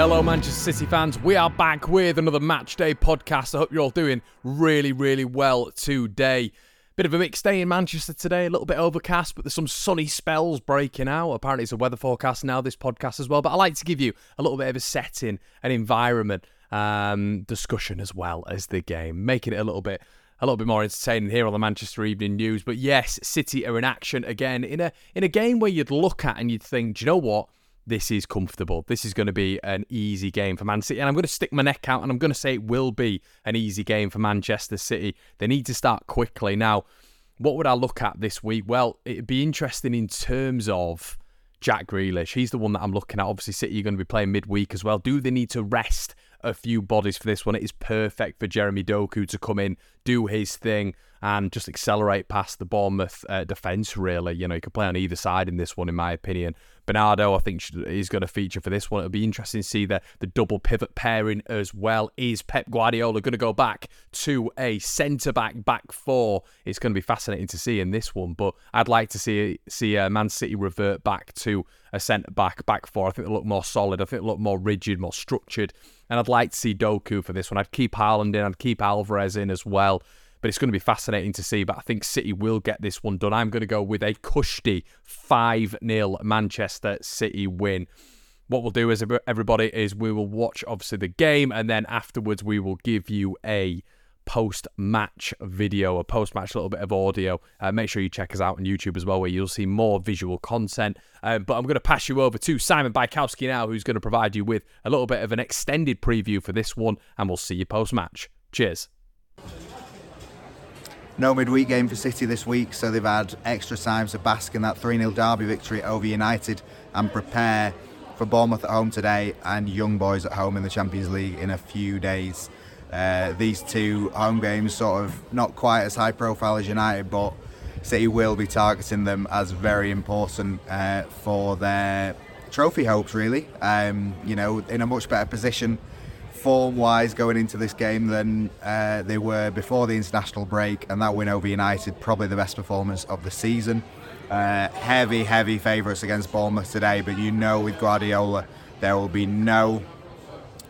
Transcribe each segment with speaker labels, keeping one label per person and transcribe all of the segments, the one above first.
Speaker 1: Hello, Manchester City fans. We are back with another match day podcast. I hope you're all doing really, really well today. Bit of a mixed day in Manchester today, a little bit overcast, but there's some sunny spells breaking out. Apparently, it's a weather forecast now, this podcast as well. But I like to give you a little bit of a setting, an environment, um, discussion as well as the game, making it a little bit a little bit more entertaining here on the Manchester Evening News. But yes, City are in action again in a in a game where you'd look at and you'd think, do you know what? This is comfortable. This is going to be an easy game for Man City. And I'm going to stick my neck out and I'm going to say it will be an easy game for Manchester City. They need to start quickly. Now, what would I look at this week? Well, it'd be interesting in terms of Jack Grealish. He's the one that I'm looking at. Obviously, City are going to be playing midweek as well. Do they need to rest a few bodies for this one? It is perfect for Jeremy Doku to come in, do his thing, and just accelerate past the Bournemouth uh, defence, really. You know, he could play on either side in this one, in my opinion. Bernardo, I think, is going to feature for this one. It'll be interesting to see the, the double pivot pairing as well. Is Pep Guardiola going to go back to a centre back back four? It's going to be fascinating to see in this one, but I'd like to see see uh, Man City revert back to a centre back back four. I think they look more solid. I think they look more rigid, more structured. And I'd like to see Doku for this one. I'd keep Haaland in. I'd keep Alvarez in as well but it's going to be fascinating to see. But I think City will get this one done. I'm going to go with a cushy 5 0 Manchester City win. What we'll do is everybody is we will watch obviously the game and then afterwards we will give you a post match video, a post match little bit of audio. Uh, make sure you check us out on YouTube as well, where you'll see more visual content. Um, but I'm going to pass you over to Simon Bajkowski now, who's going to provide you with a little bit of an extended preview for this one, and we'll see you post match. Cheers
Speaker 2: no midweek game for City this week, so they've had extra time to bask in that 3 0 derby victory over United and prepare for Bournemouth at home today and Young Boys at home in the Champions League in a few days. Uh, these two home games, sort of not quite as high profile as United, but City will be targeting them as very important uh, for their trophy hopes, really. Um, you know, in a much better position form wise going into this game than uh, they were before the international break, and that win over United probably the best performance of the season. Uh, heavy, heavy favourites against Bournemouth today, but you know with Guardiola there will be no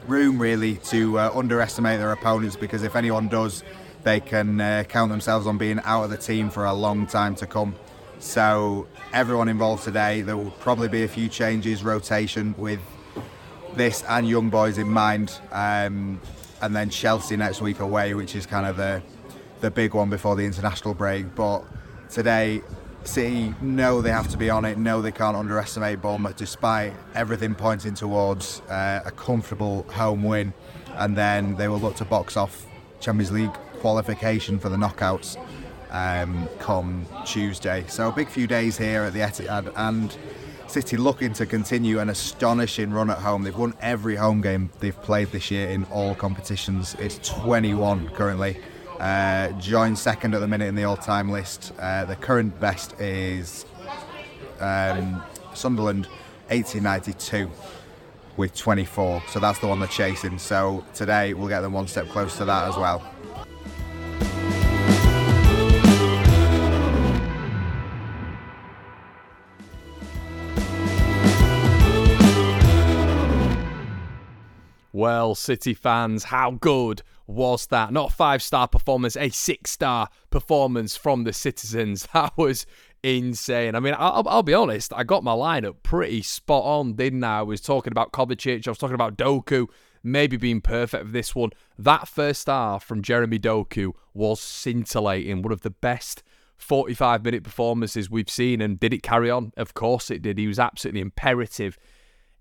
Speaker 2: room really to uh, underestimate their opponents because if anyone does, they can uh, count themselves on being out of the team for a long time to come. So everyone involved today, there will probably be a few changes, rotation with this and young boys in mind, um, and then Chelsea next week away, which is kind of the the big one before the international break. But today, City know they have to be on it, know they can't underestimate Bournemouth, despite everything pointing towards uh, a comfortable home win, and then they will look to box off Champions League qualification for the knockouts um, come Tuesday. So a big few days here at the Etihad and City looking to continue an astonishing run at home. They've won every home game they've played this year in all competitions. It's 21 currently. Uh, joined second at the minute in the all-time list. Uh, the current best is um, Sunderland, 1892 with 24. So that's the one they're chasing. So today we'll get them one step closer to that as well.
Speaker 1: Well, City fans, how good was that? Not a five star performance, a six star performance from the citizens. That was insane. I mean, I'll, I'll, be honest, I got my lineup pretty spot on, didn't I? I was talking about Kovacic, I was talking about Doku, maybe being perfect for this one. That first star from Jeremy Doku was scintillating, one of the best 45 minute performances we've seen. And did it carry on? Of course it did. He was absolutely imperative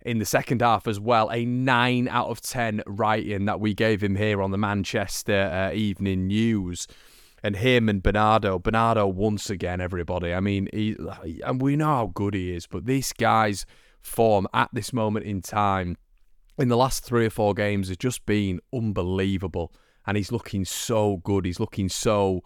Speaker 1: in the second half as well. A 9 out of 10 writing that we gave him here on the Manchester uh, Evening News. And him and Bernardo. Bernardo, once again, everybody. I mean, he, and we know how good he is, but this guy's form at this moment in time, in the last three or four games, has just been unbelievable. And he's looking so good. He's looking so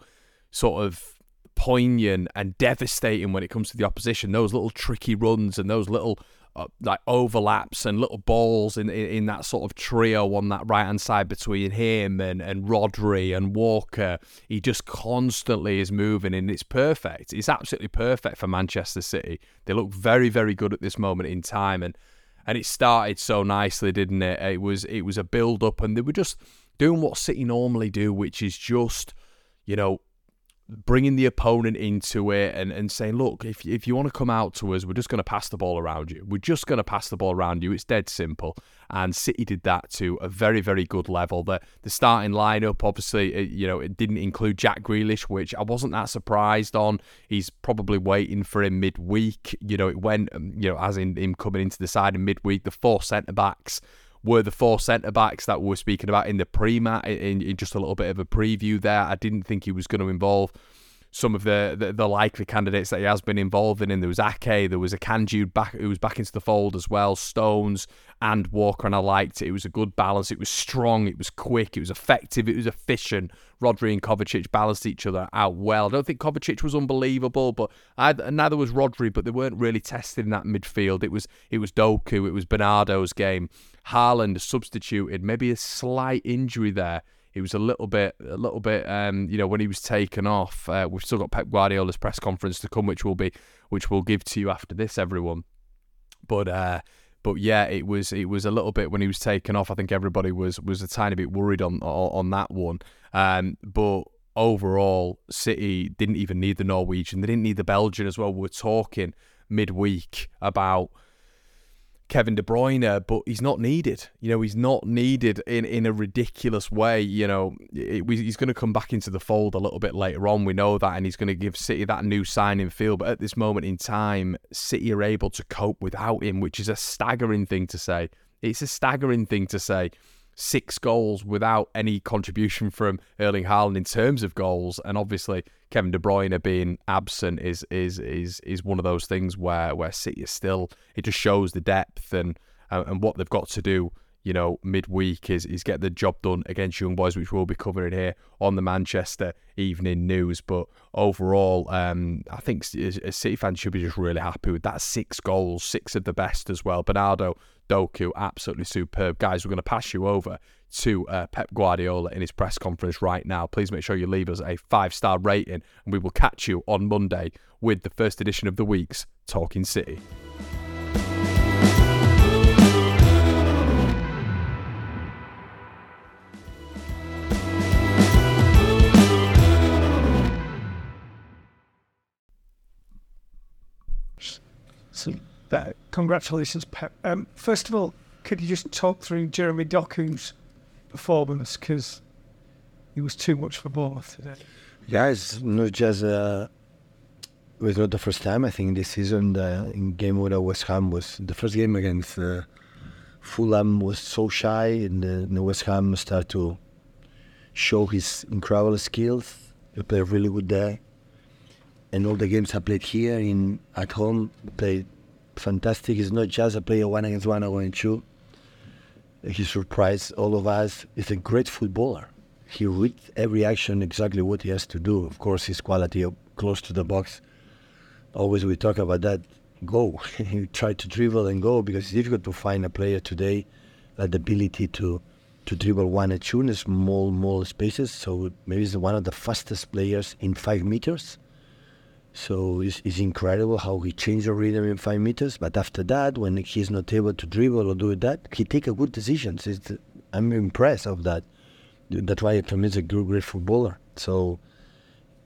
Speaker 1: sort of poignant and devastating when it comes to the opposition. Those little tricky runs and those little uh, like overlaps and little balls in, in, in that sort of trio on that right hand side between him and and Rodri and Walker. He just constantly is moving, and it's perfect. It's absolutely perfect for Manchester City. They look very very good at this moment in time, and and it started so nicely, didn't it? It was it was a build up, and they were just doing what City normally do, which is just you know bringing the opponent into it and, and saying, look, if, if you want to come out to us, we're just going to pass the ball around you. We're just going to pass the ball around you. It's dead simple. And City did that to a very, very good level. The, the starting lineup, obviously, it, you know, it didn't include Jack Grealish, which I wasn't that surprised on. He's probably waiting for him midweek. You know, it went, um, you know, as in him coming into the side in midweek, the four centre backs were the four centre backs that we were speaking about in the pre-mat in, in, just a little bit of a preview there. I didn't think he was going to involve some of the, the, the likely candidates that he has been involved in. There was Ake, there was a Akanji back who was back into the fold as well, Stones and Walker, and I liked it. It was a good balance. It was strong, it was quick, it was effective, it was efficient. Rodri and Kovacic balanced each other out well. I don't think Kovacic was unbelievable, but I, neither was Rodri. But they weren't really tested in that midfield. It was it was Doku, it was Bernardo's game. Haaland substituted, maybe a slight injury there he was a little bit, a little bit, um, you know, when he was taken off. Uh, we've still got Pep Guardiola's press conference to come, which will be, which we'll give to you after this, everyone. But, uh, but yeah, it was, it was a little bit when he was taken off. I think everybody was was a tiny bit worried on on, that one. Um, but overall, City didn't even need the Norwegian. They didn't need the Belgian as well. We we're talking midweek about Kevin De Bruyne, but he's not needed. You know, he's not needed in, in a ridiculous way. You know, it, he's going to come back into the fold a little bit later on. We know that, and he's going to give City that new signing feel. But at this moment in time, City are able to cope without him, which is a staggering thing to say. It's a staggering thing to say six goals without any contribution from Erling Haaland in terms of goals, and obviously Kevin De Bruyne being absent is is is is one of those things where where City is still. It just shows the depth and and what they've got to do. You know, midweek is is get the job done against Young Boys, which we'll be covering here on the Manchester Evening News. But overall, um, I think a City fan should be just really happy with that. Six goals, six of the best as well. Bernardo Doku, absolutely superb. Guys, we're going to pass you over to uh, Pep Guardiola in his press conference right now. Please make sure you leave us a five star rating, and we will catch you on Monday with the first edition of the week's Talking City.
Speaker 3: Congratulations, Pep. Um, first of all, could you just talk through Jeremy Doku's performance because he was too much for Bournemouth today?
Speaker 4: Yeah, it's not just. Uh, it was not the first time. I think this season, the in game with West Ham was the first game against uh, Fulham was so shy, and the, the West Ham started to show his incredible skills. He played really good there, and all the games I played here in at home played fantastic. He's not just a player one against one or one and two. He surprised all of us. He's a great footballer. He reads every action exactly what he has to do. Of course, his quality close to the box. Always we talk about that. Go. he try to dribble and go because it's difficult to find a player today that the ability to to dribble one and two in small, small spaces. So maybe he's one of the fastest players in five meters. So it's, it's incredible how he changed the rhythm in five meters. But after that, when he's not able to dribble or do that, he take a good decisions. It's, I'm impressed of that. That's why to me he's a good, great footballer. So,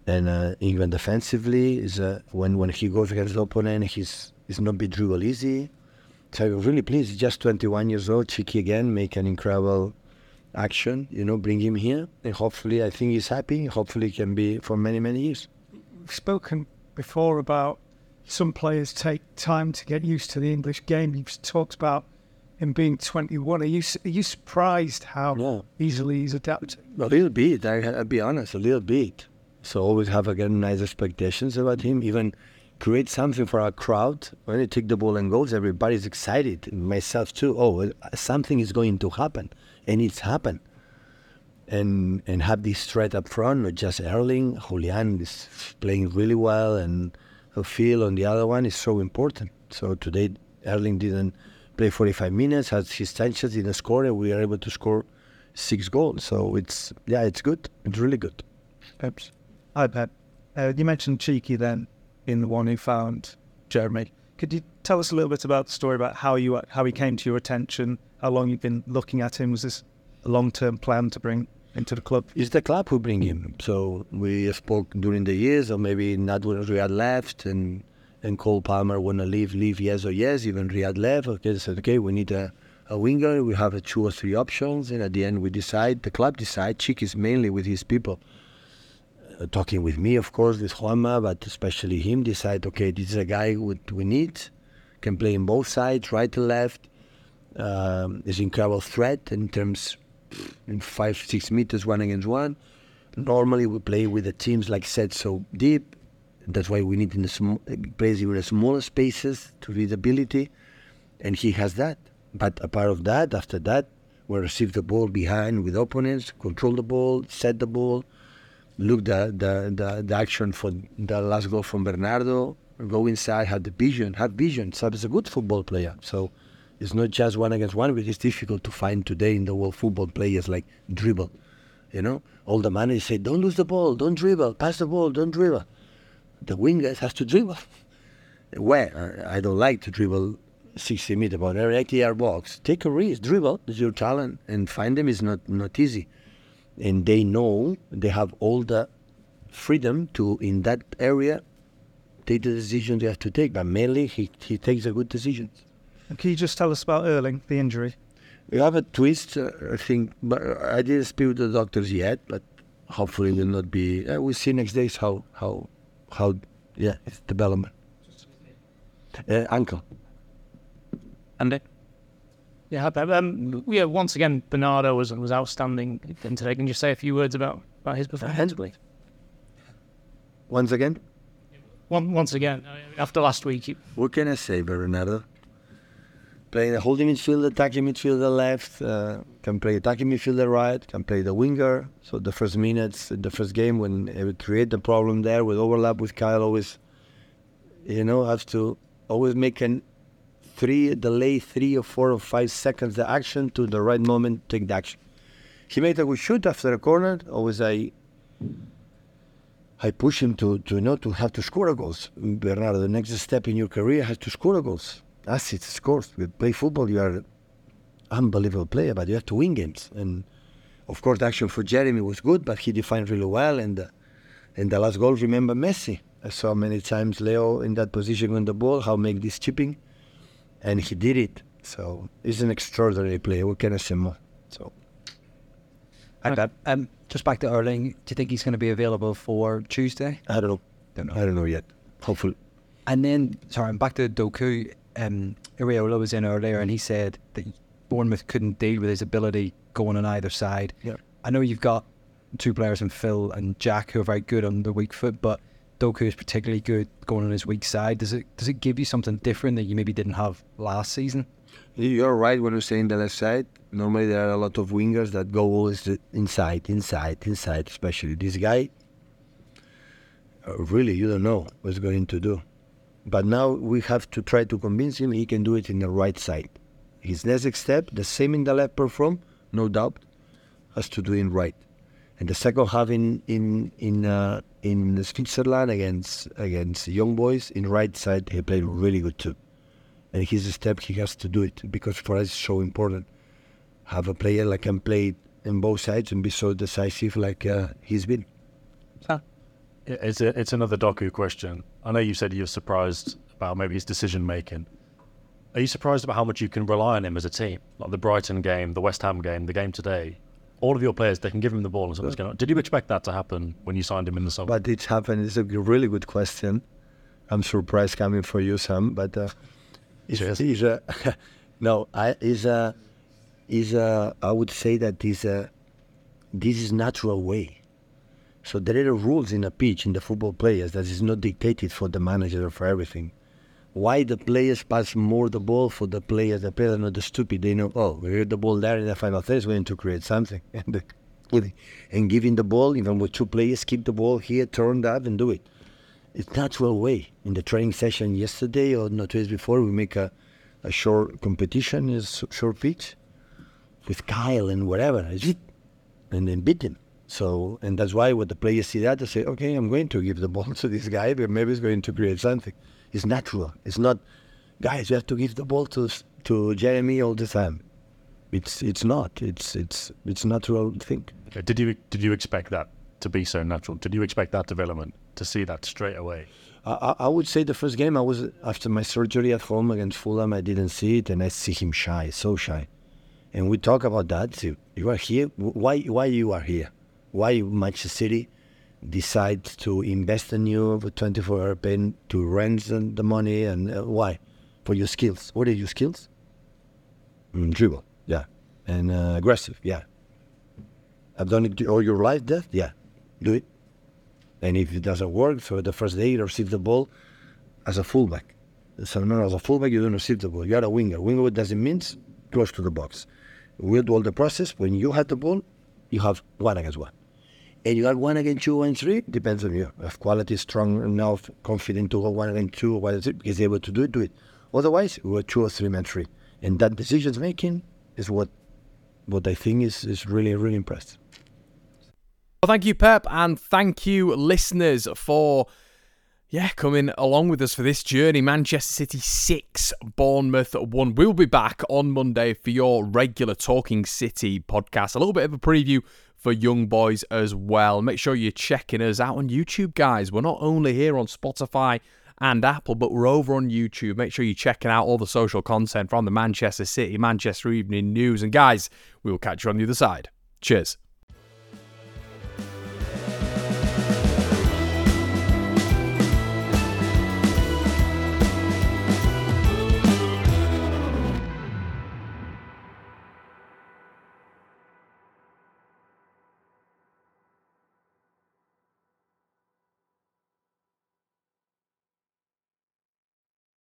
Speaker 4: and uh, even defensively, is uh, when when he goes against the opponent, he's he's not be dribble easy. So I'm really pleased. He's just 21 years old. Txiki again, make an incredible action. You know, bring him here, and hopefully, I think he's happy. Hopefully, he can be for many many years.
Speaker 3: Spoken before about some players take time to get used to the English game. You've talked about him being 21. Are you are you surprised how yeah. easily he's adapting?
Speaker 4: A little bit. I, I'll be honest, a little bit. So always have again nice expectations about him. Even create something for our crowd. When he take the ball and goes, everybody's excited. Myself too. Oh, something is going to happen, and it's happened and and have this threat up front, not just Erling. Julian is playing really well, and Phil on the other one is so important. So today, Erling didn't play 45 minutes, had his chances, didn't score, and we are able to score six goals. So it's yeah, it's good. It's really good.
Speaker 5: Oops. Hi, Pep. Uh, you mentioned Txiki then in the one who found Jeremy.
Speaker 3: Could you tell us a little bit about the story about how you how he came to your attention? How long you've been looking at him? Was this a long term plan to bring into the club?
Speaker 4: It's the club who bring him. So we spoke during the years, or maybe not when Riyad left, and and Cole Palmer wanna leave, leave yes or yes. Even Riyad left. Okay, they said okay, we need a, a winger. We have a two or three options, and at the end we decide. The club decide. Chick is mainly with his people. Uh, talking with me, of course, with Juanma, but especially him, decide, okay, this is a guy we, we need, can play in both sides, right and left, um, is incredible threat in terms in five, six meters, one against one. Normally we play with the teams like set so deep. That's why we need in the sm- plays in the smaller spaces to readability, and he has that. But apart of that, after that, we receive the ball behind with opponents, control the ball, set the ball, look the, the, the, the action for the last goal from Bernardo, go inside, have the vision, have vision. So he's a good football player. So it's not just one against one, but it's difficult to find today in the world football players like dribble. You know, all the managers say, don't lose the ball, don't dribble, pass the ball, don't dribble. The wingers has to dribble. Where I don't like to dribble 60 meter, but every 80 yard box. Take a risk, dribble, it's your talent, and find them is not, not easy and they know they have all the freedom to in that area take the decisions they have to take. But mainly he, he takes a good decisions.
Speaker 3: Can you just tell us about Erling, the injury?
Speaker 4: We have a twist, uh, I think, but I didn't speak with the doctors yet, but hopefully it will not be. Uh, we'll see next days how how how yeah it's development. Uh, ankle.
Speaker 5: Andy.
Speaker 6: Yeah, um, yeah. Once again, Bernardo was was outstanding today. Can you say a few words about, about his performance, please?
Speaker 4: Once again.
Speaker 6: One, once again, after last week. He...
Speaker 4: What can I say, Bernardo? Playing the holding midfielder, attacking midfielder left, uh, can play attacking midfielder right, can play the winger. So the first minutes, the first game when it would create the problem there with overlap with Kyle, always, you know, have to always make an three delay three or four or five seconds the action to the right moment take the action. He made a good shoot after a corner. Always I I push him to, to you know to have to score a goals. Bernardo, the next step in your career has to score a goals. That's it, scores. We play football you are an unbelievable player, but you have to win games. And of course the action for Jeremy was good, but he defined really well and uh, and the last goal remember Messi. I saw many times Leo in that position on the ball, how make this chipping and he did it. So he's an extraordinary player. What can I say more? So.
Speaker 5: Hi, Um, just back to Erling. Do you think he's going to be available for Tuesday?
Speaker 4: I don't know.
Speaker 5: Don't know.
Speaker 4: I don't know yet. Hopefully.
Speaker 5: And then, sorry, I'm back to Doku. Um, Iraola was in earlier, and he said that Bournemouth couldn't deal with his ability going on either side.
Speaker 4: Yeah.
Speaker 5: I know you've got two players in Phil and Jack who are very good on the weak foot, but Doku is particularly good going on his weak side. Does it does it give you something different that you maybe didn't have last season?
Speaker 4: You're right when you're saying the left side. Normally there are a lot of wingers that go always inside, inside, inside. Especially this guy. Uh, really, you don't know what's going to do. But now we have to try to convince him he can do it in the right side. His next step, the same in the left perform, no doubt, has to do in right. And the second half in in in uh, in Switzerland against against young boys in right side, he played really good too. And his step, he has to do it because for us it's so important. Have a player that can play in both sides and be so decisive like uh, he's been.
Speaker 7: It's a, it's another Doku question. I know you said you're surprised about maybe his decision making. Are you surprised about how much you can rely on him as a team? Like the Brighton game, the West Ham game, the game today all of your players, they can give him the ball and something's going on. Did you expect that to happen when you signed him in the summer?
Speaker 4: But it's happened. It's a really good question. I'm surprised coming for you, Sam. But uh, it's, it's a, no, I, is a, is a, I would say that is a, this is natural way. So there are rules in a pitch in the football players that is not dictated for the manager or for everything why the players pass more the ball for the players. The players are not the stupid. They know, oh, we heard the ball there in the final third is going to create something. and, uh, and giving the ball, even with two players, keep the ball here, turn that, and do it. It's natural way. In the training session yesterday or not days before, we make a, a short competition, a short pitch with Kyle and whatever, and then beat him. So, and that's why when the players see that, they say, okay, I'm going to give the ball to this guy, but maybe he's going to create something. It's natural. It's not guys, you have to give the ball to to Jeremy all the time. It's it's not. It's it's it's natural thing.
Speaker 7: Okay, Did you did you expect that to be so natural? Did you expect that development to see that straight away?
Speaker 4: I, I would say the first game I was after my surgery at home against Fulham. I didn't see it, and I see him shy, so shy. And we talk about that. You are here. Why? Why you are here? Why Manchester City decide to invest in you with 24 hour paying to rent the money and uh, why? For your skills. What are your skills? Mm, dribble, yeah, and uh, aggressive, yeah. I've done it all your life. That, yeah, do it. And if it doesn't work, so the first day you receive the ball as a fullback. So no, as a fullback you don't receive the ball. You are a winger. Winger what does it mean? Close to the box. We'll do all the process. When you have the ball, you have one against one. And you got one against two and three, depends on you. If quality is strong enough, confident to go one against two, one against three, is able to do it, do it. Otherwise, we're two or three man three. And that decisions making is what what I think is, is really, really impressive.
Speaker 1: Well, thank you, Pep, and thank you, listeners, for yeah coming along with us for this journey. Manchester City six, Bournemouth one. We'll be back on Monday for your regular Talking City podcast. A little bit of a preview for young boys as well. Make sure you're checking us out on YouTube, guys. We're not only here on Spotify and Apple, but we're over on YouTube. Make sure you're checking out all the social content from the Manchester City, Manchester Evening News. And guys, we will catch you on the other side. Cheers.